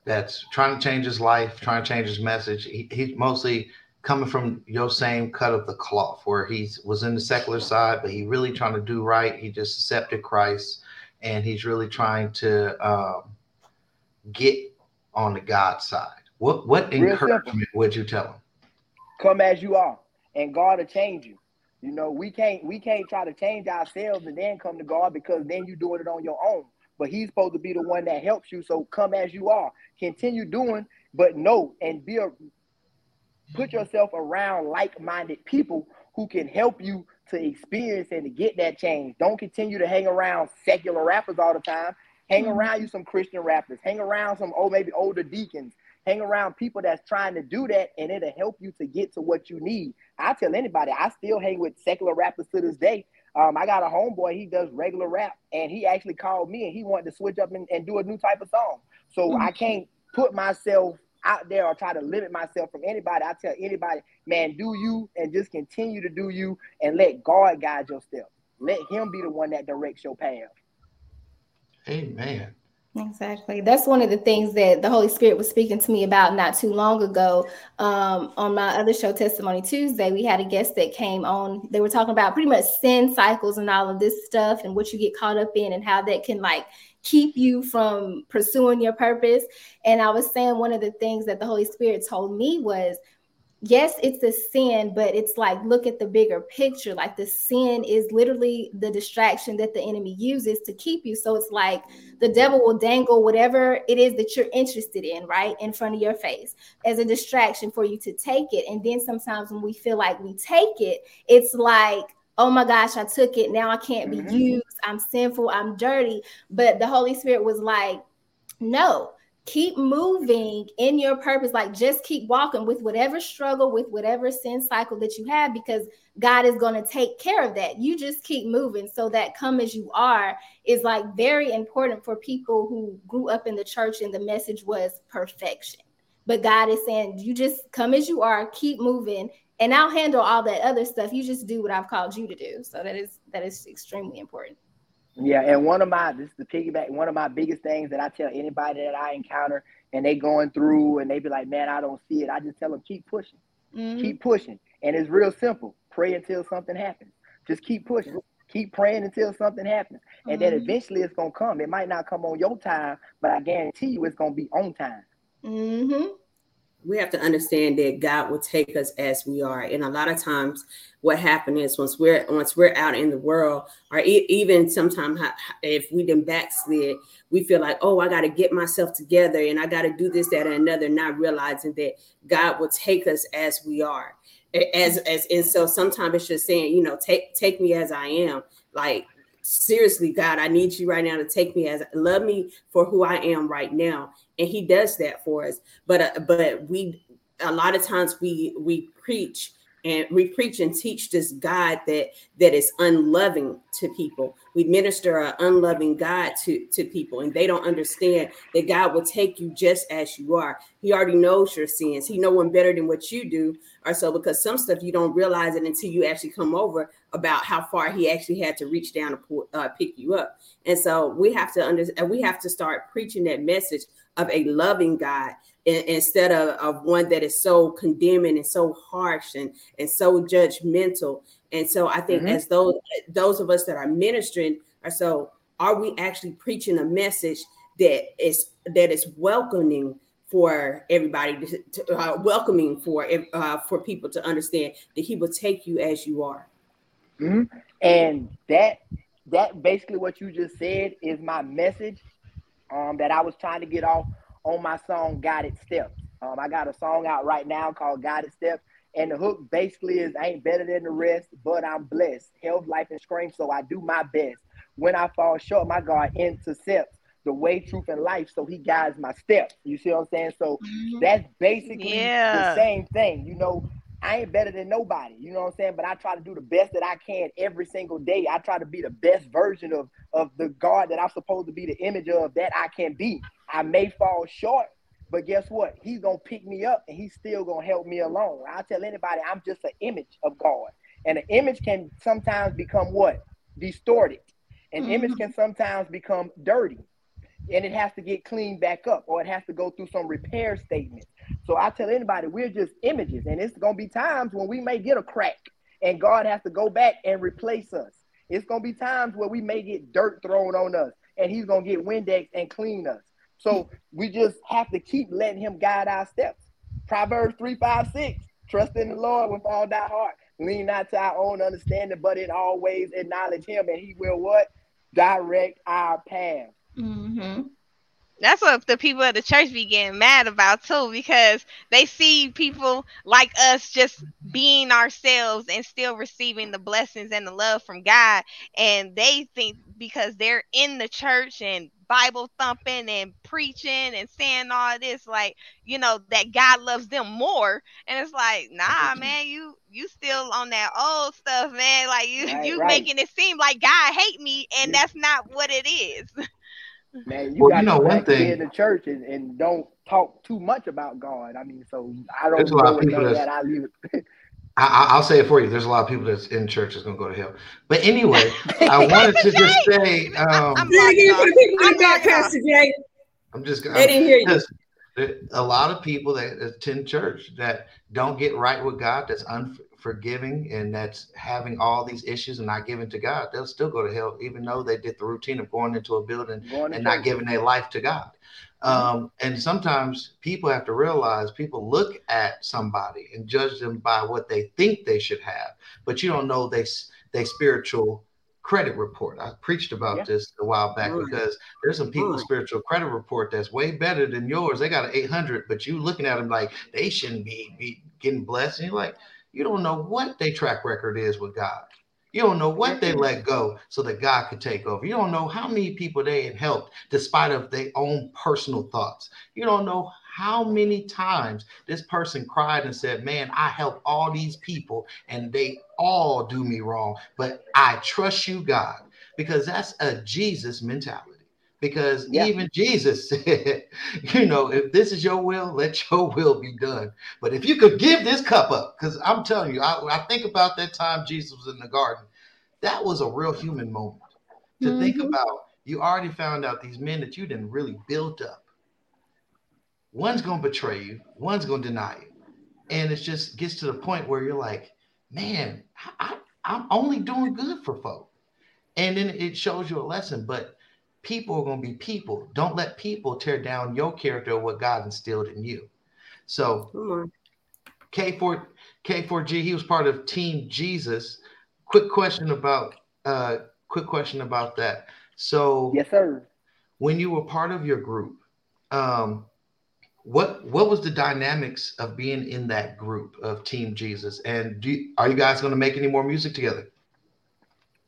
that's trying to change his life, trying to change his message? He, he's mostly coming from your same cut of the cloth, where he's was in the secular side, but he really trying to do right. He just accepted Christ, and he's really trying to um, get on the God side. What what Real encouragement would you tell him? come as you are, and God will change you. You know, we can't we can't try to change ourselves and then come to God because then you're doing it on your own. But He's supposed to be the one that helps you. So come as you are, continue doing, but know and be a put yourself around like-minded people who can help you to experience and to get that change. Don't continue to hang around secular rappers all the time. Hang Mhm. around you some Christian rappers. Hang around some oh maybe older deacons. Hang around people that's trying to do that, and it'll help you to get to what you need. I tell anybody, I still hang with secular rappers to this day. Um, I got a homeboy, he does regular rap, and he actually called me and he wanted to switch up and, and do a new type of song. So Mhm. I can't put myself out there or try to limit myself from anybody. I tell anybody, man, do you and just continue to do you and let God guide your steps. Let him be the one that directs your path. Amen. Exactly. That's one of the things that the Holy Spirit was speaking to me about not too long ago. Um, on my other show, Testimony Tuesday, we had a guest that came on. They were talking about pretty much sin cycles and all of this stuff and what you get caught up in and how that can like keep you from pursuing your purpose. And I was saying one of the things that the Holy Spirit told me was yes, it's a sin, but it's like look at the bigger picture. Like the sin is literally the distraction that the enemy uses to keep you. So it's like the devil will dangle whatever it is that you're interested in, right, in front of your face as a distraction for you to take it. And then sometimes when we feel like we take it, it's like, oh my gosh, I took it. Now I can't be mm-hmm. used. I'm sinful. I'm dirty. But the Holy Spirit was like, no, keep moving in your purpose like just keep walking with whatever struggle with whatever sin cycle that you have because god is going to take care of that. You just keep moving. So that come as you are is like very important for people who grew up in the church and the message was perfection. But god is saying you just come as you are keep moving and i'll handle all that other stuff. You just do what i've called you to do. So that is that is extremely important yeah, and one of my this is the piggyback. One of my biggest things that I tell anybody that I encounter, and they going through, and they be like, "Man, I don't see it." I just tell them, "Keep pushing, mm-hmm. keep pushing," and it's real simple. Pray until something happens. Just keep pushing. Keep praying until something happens, and mm-hmm. then eventually it's gonna come. It might not come on your time, but I guarantee you it's gonna be on time. Mm-hmm we have to understand that God will take us as we are. And a lot of times, what happens is once we're once we're out in the world, or e- even sometimes if we didn't backslid, we feel like, oh, I got to get myself together and I got to do this, that, and another, not realizing that God will take us as we are. As as and so sometimes it's just saying, you know, take take me as I am. Like seriously, God, I need you right now to take me as love me for who I am right now. And he does that for us. But uh, but we a lot of times we we preach and we preach and teach this God that that is unloving to people. We minister an unloving God to to people, and they don't understand that God will take you just as you are. He already knows your sins. He know one better than what you do, or so because some stuff you don't realize it until you actually come over about how far He actually had to reach down to pull, uh, pick you up. And so we have to understand. We have to start preaching that message of a loving God instead of, of one that is so condemning and so harsh and, and so judgmental. And so I think mm-hmm. as those those of us that are ministering are so are we actually preaching a message that is that is welcoming for everybody to, uh, welcoming for uh, for people to understand that he will take you as you are. Mm-hmm. And that that basically what you just said is my message um, that I was trying to get off on my song Guided Steps. Um, I got a song out right now called Guided Steps. And the hook basically is I ain't better than the rest, but I'm blessed. Health, life, and strength, so I do my best. When I fall short, my God intercepts the way, truth, and life, so he guides my steps. You see what I'm saying? So mm-hmm. that's basically yeah. the same thing. You know, I ain't better than nobody, you know what I'm saying? But I try to do the best that I can every single day. I try to be the best version of, of the God that I'm supposed to be the image of that I can be. I may fall short, but guess what? He's gonna pick me up and he's still gonna help me along. I tell anybody I'm just an image of God. And an image can sometimes become what? Distorted. An mm-hmm. image can sometimes become dirty and it has to get cleaned back up or it has to go through some repair statements. So I tell anybody, we're just images, and it's gonna be times when we may get a crack, and God has to go back and replace us. It's gonna be times where we may get dirt thrown on us, and He's gonna get Windex and clean us. So we just have to keep letting Him guide our steps. Proverbs three, five, six. Trust in the Lord with all thy heart. Lean not to our own understanding, but in always acknowledge Him, and He will what direct our path. Mm-hmm. That's what the people at the church be getting mad about too, because they see people like us just being ourselves and still receiving the blessings and the love from God. And they think because they're in the church and Bible thumping and preaching and saying all this, like, you know, that God loves them more. And it's like, nah, man, you you still on that old stuff, man. Like you right, you right. making it seem like God hate me, and that's not what it is. Man, you well, got you know, to one thing in the church and, and don't talk too much about God. I mean, so I don't know that, that. I leave it. I, will say it for you. There's a lot of people that's in church that's gonna go to hell. But anyway, I wanted to just say, um, I'm, I'm, Pastor Jay. I'm just. I didn't hear you. A lot of people that attend church that don't get right with God, that's un, forgiving and that's having all these issues and not giving to God, they'll still go to hell, even though they did the routine of going into a building Going and not giving their life to God. Um, and sometimes people have to realize people look at somebody and judge them by what they think they should have, but you don't know they they spiritual credit report. I preached about Yeah. this a while back Right. because there's some people's Right. spiritual credit report that's way better than yours. They got an 800, but you looking at them like they shouldn't be, be getting blessed. And you're like, you don't know what their track record is with God. You don't know what they let go so that God could take over. You don't know how many people they had helped despite of their own personal thoughts. You don't know how many times this person cried and said, "Man, I help all these people and they all do me wrong, but I trust you, God." Because that's a Jesus mentality. Because Yeah. even Jesus said, you know, if this is your will, let your will be done. But if you could give this cup up, because I'm telling you, I, I think about that time Jesus was in the garden, that was a real human moment to think Mhm. about. You already found out these men that you didn't really build up. One's going to betray you, one's going to deny you. And it just gets to the point where you're like, man, I, I'm only doing good for folk. And then it shows you a lesson. But people are going to be people. Don't let people tear down your character or what God instilled in you. So Come on. K4 K4G, he was part of Team Jesus. Quick question about uh quick question about that. So Yes, sir. when you were part of your group, um what what was the dynamics of being in that group of Team Jesus? And do you, are you guys going to make any more music together?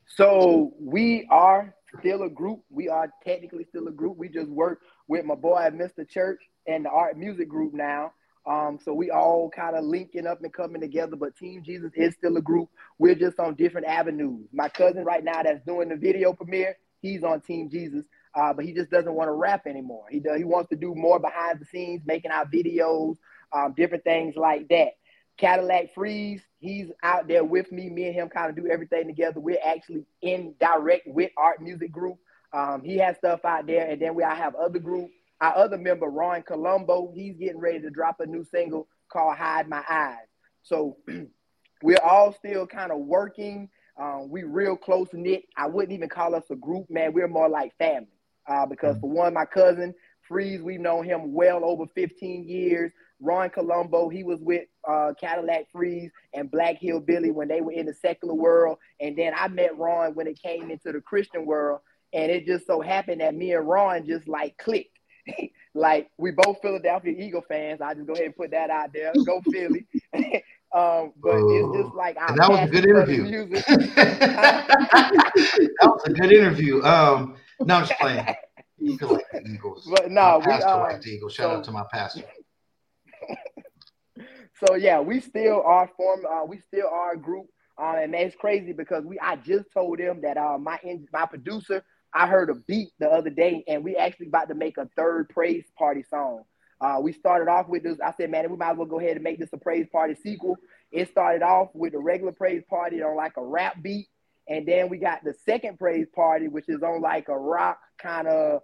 So we are still a group. We are technically still a group. We just work with my boy at Mr. Church and the art music group now. Um, so we all kind of linking up and coming together, but Team Jesus is still a group. We're just on different avenues. My cousin right now that's doing the video premiere, he's on Team Jesus, uh, but he just doesn't want to rap anymore. He does, he wants to do more behind the scenes, making our videos, um, different things like that. Cadillac Freeze, he's out there with me. Me and him kind of do everything together. We're actually in direct with Art Music Group. Um, he has stuff out there, and then we I have other group. Our other member, Ron Colombo, he's getting ready to drop a new single called "Hide My Eyes." So we're all still kind of working. Um, we real close knit. I wouldn't even call us a group, man. We're more like family. Uh, because for one, my cousin Freeze, we've known him well over 15 years. Ron Colombo, he was with uh, Cadillac Freeze and Black Hillbilly when they were in the secular world. And then I met Ron when it came into the Christian world. And it just so happened that me and Ron just like clicked. like we both Philadelphia Eagle fans. I just go ahead and put that out there. Go Philly. um, but it's just like our that was a good interview. that was a good interview. Um, no, I'm just playing. You like the Eagles. But no, my we, pastor uh, liked the Eagles. Shout so- out to my pastor. So yeah, we still are form. Uh, we still are a group, uh, and that's crazy because we. I just told them that uh, my my producer. I heard a beat the other day, and we actually about to make a third praise party song. Uh, we started off with this. I said, man, we might as well go ahead and make this a praise party sequel. It started off with a regular praise party on like a rap beat, and then we got the second praise party, which is on like a rock kind of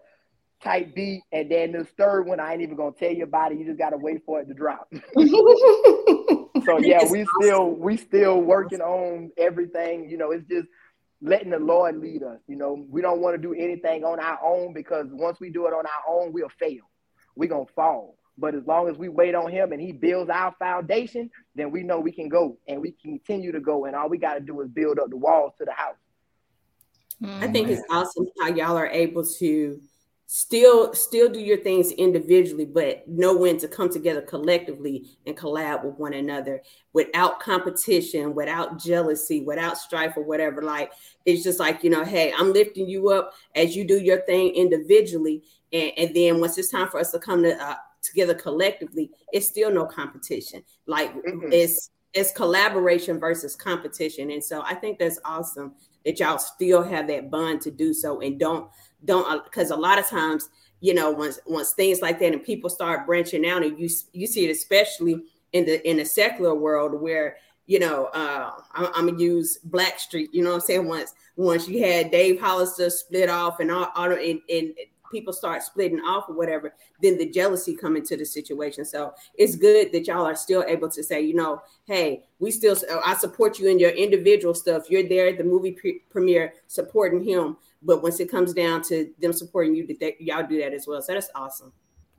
type beat, and then this third one, I ain't even gonna tell you about it. You just gotta wait for it to drop. So yeah, It's we still we still working on everything. You know, it's just letting the Lord lead us. You know, we don't want to do anything on our own because once we do it on our own, we'll fail. We're gonna fall. But as long as we wait on him and he builds our foundation, then we know we can go and we continue to go. And all we gotta do is build up the walls to the house. I think it's awesome how y'all are able to still still do your things individually, but know when to come together collectively and collab with one another without competition, without jealousy, without strife or whatever. Like it's just like, you know, hey, I'm lifting you up as you do your thing individually. And, and then once it's time for us to come to, uh, together collectively, it's still no competition. Like Mhm. it's it's collaboration versus competition. And so I think that's awesome that y'all still have that bond to do so and don't don't because a lot of times you know once once things like that and people start branching out and you you see it especially in the in the secular world where you know uh I'm, I'm gonna use Blackstreet you know what I'm saying once once you had Dave Hollister split off and all, all and, and people start splitting off or whatever, then the jealousy come into the situation. So it's good that y'all are still able to say, you know, hey, we still I support you in your individual stuff. You're there at the movie pre- premiere supporting him, but once it comes down to them supporting you, that y'all do that as well. So that's awesome.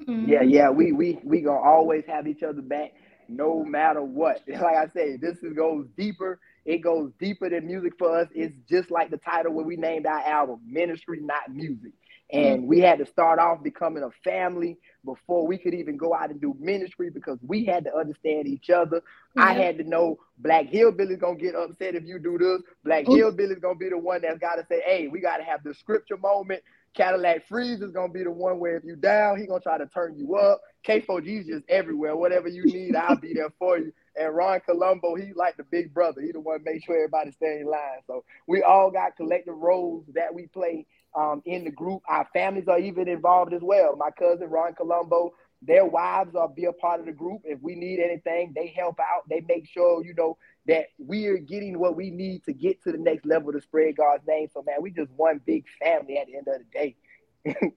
Mm-hmm. Yeah, yeah, we we we gonna always have each other back, no matter what. Like I say, this is, goes deeper. It goes deeper than music for us. It's just like the title when we named our album, Ministry, Not Music. And mm-hmm. we had to start off becoming a family before we could even go out and do ministry because we had to understand each other. Mm-hmm. I had to know Black Hillbilly's gonna get upset if you do this. Black mm-hmm. Hillbilly's gonna be the one that's gotta say, hey, we gotta have the scripture moment. Cadillac Freeze is gonna be the one where if you down, he gonna try to turn you up. K4G is just everywhere. Whatever you need, I'll be there for you. And Ron Colombo, he like the big brother. He the one make sure everybody stay in line. So we all got collective roles that we play um, in the group. Our families are even involved as well. My cousin Ron Colombo, their wives are be a part of the group. If we need anything, they help out. They make sure, you know, that we are getting what we need to get to the next level to spread God's name. So, man, we just one big family at the end of the day.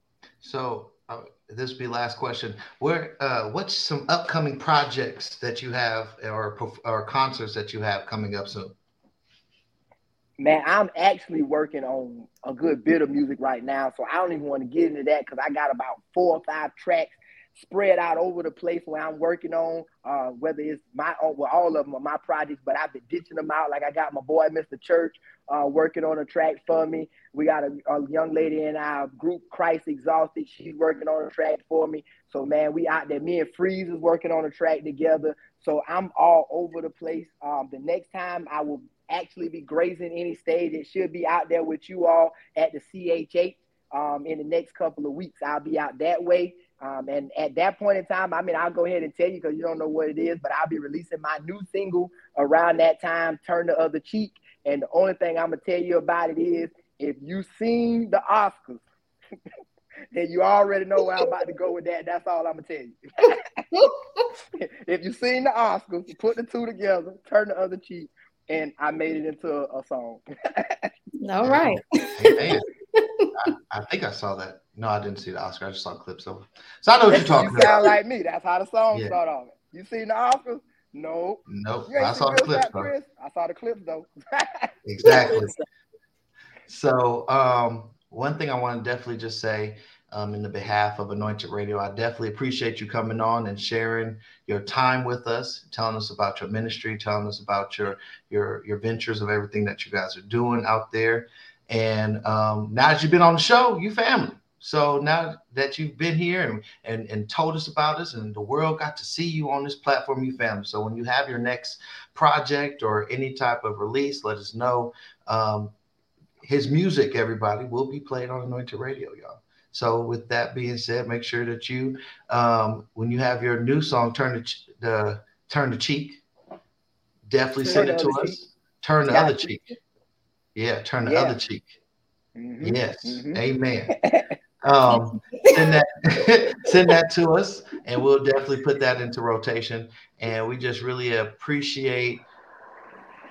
so, uh, this will be last question. Where, uh, what's some upcoming projects that you have, or or concerts that you have coming up soon? Man, I'm actually working on a good bit of music right now, so I don't even want to get into that because I got about four or five tracks spread out over the place where I'm working on, uh, whether it's my own, well, all of them are my projects, but I've been ditching them out. Like I got my boy, Mr. Church, uh, working on a track for me. We got a, a, young lady in our group, Christ Exhausted. She's working on a track for me. So, man, we out there. Me and Freeze is working on a track together. So I'm all over the place. Um, the next time I will actually be grazing any stage, it should be out there with you all at the CHH. Um, in the next couple of weeks, I'll be out that way. Um, and at that point in time, I mean, I'll go ahead and tell you because you don't know what it is, but I'll be releasing my new single around that time, Turn the Other Cheek. And the only thing I'm going to tell you about it is if you've seen the Oscars, then you already know where I'm about to go with that. That's all I'm going to tell you. if you've seen the Oscars, put the two together, Turn the Other Cheek, and I made it into a, a song. all right. Hey, I, I think I saw that. No, I didn't see the Oscar. I just saw clips of it. So I know what you're talking you about. Sound like me. That's how the song yeah. start off. You seen the Oscars? No. Nope. I saw the clips, though. I saw the clips though. exactly. So um, one thing I want to definitely just say um, in the behalf of Anointed Radio, I definitely appreciate you coming on and sharing your time with us, telling us about your ministry, telling us about your your your ventures of everything that you guys are doing out there. And um, now that you've been on the show, you family. So now that you've been here and, and, and told us about us and the world got to see you on this platform, you family. So when you have your next project or any type of release, let us know. Um, his music, everybody, will be played on Anointed Radio, y'all. So with that being said, make sure that you, um, when you have your new song, turn the, the turn the cheek, definitely turn send it to us. Cheek. Turn the other cheek. Yeah, turn the yeah. other cheek. Mm-hmm. Yes, mm-hmm. amen. um, send that send that to us, and we'll definitely put that into rotation. And we just really appreciate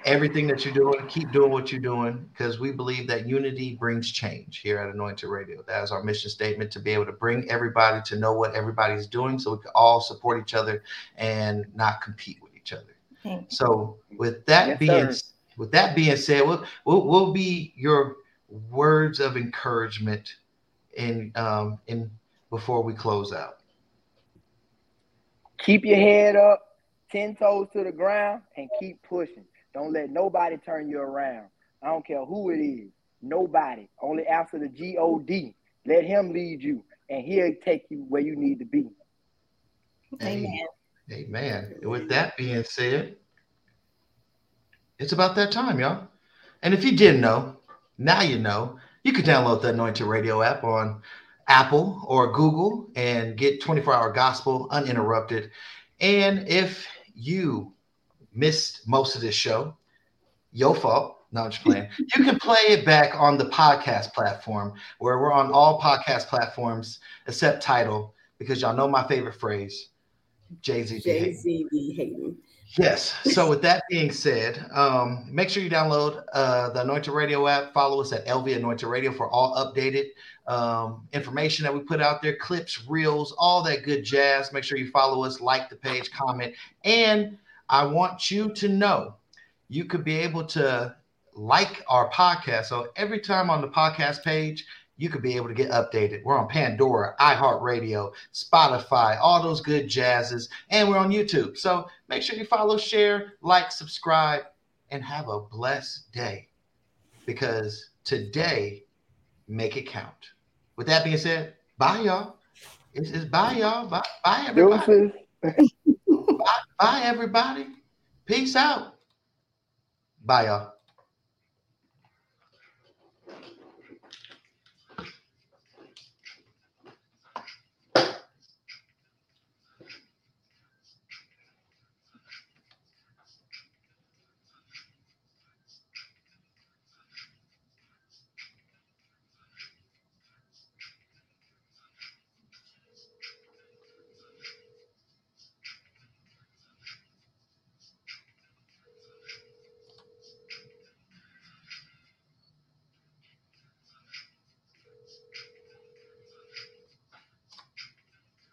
everything that you're doing. Keep doing what you're doing because we believe that unity brings change here at Anointed Radio. That is our mission statement to be able to bring everybody to know what everybody's doing so we can all support each other and not compete with each other. So with that yes, being sir. with that being said, we'll, we'll, we'll be your words of encouragement in um in before we close out? Keep your head up, 10 toes to the ground, and keep pushing. Don't let nobody turn you around. I don't care who it is. Nobody. Only after the G O D. Let him lead you, and he'll take you where you need to be. Amen. Amen. With that being said, it's about that time, y'all. And if you didn't know, now you know. You can download the Anointed Radio app on Apple or Google and get 24 hour gospel uninterrupted. And if you missed most of this show, your fault. No, I'm just playing. You can play it back on the podcast platform where we're on all podcast platforms except Tidal because y'all know my favorite phrase Jay Z Jay Z be hating. Yes. So with that being said, um, make sure you download uh, the Anointed Radio app. Follow us at LV Anointed Radio for all updated um, information that we put out there, clips, reels, all that good jazz. Make sure you follow us, like the page, comment, and I want you to know you could be able to like our podcast. So every time on the podcast page, you could be able to get updated. We're on Pandora, iHeartRadio, Spotify, all those good jazzes, and we're on YouTube. So make sure you follow, share, like, subscribe, and have a blessed day because today, make it count. With that being said, bye, y'all. It's, it's bye, y'all. Bye, bye everybody. bye, bye, everybody. Peace out. Bye, y'all.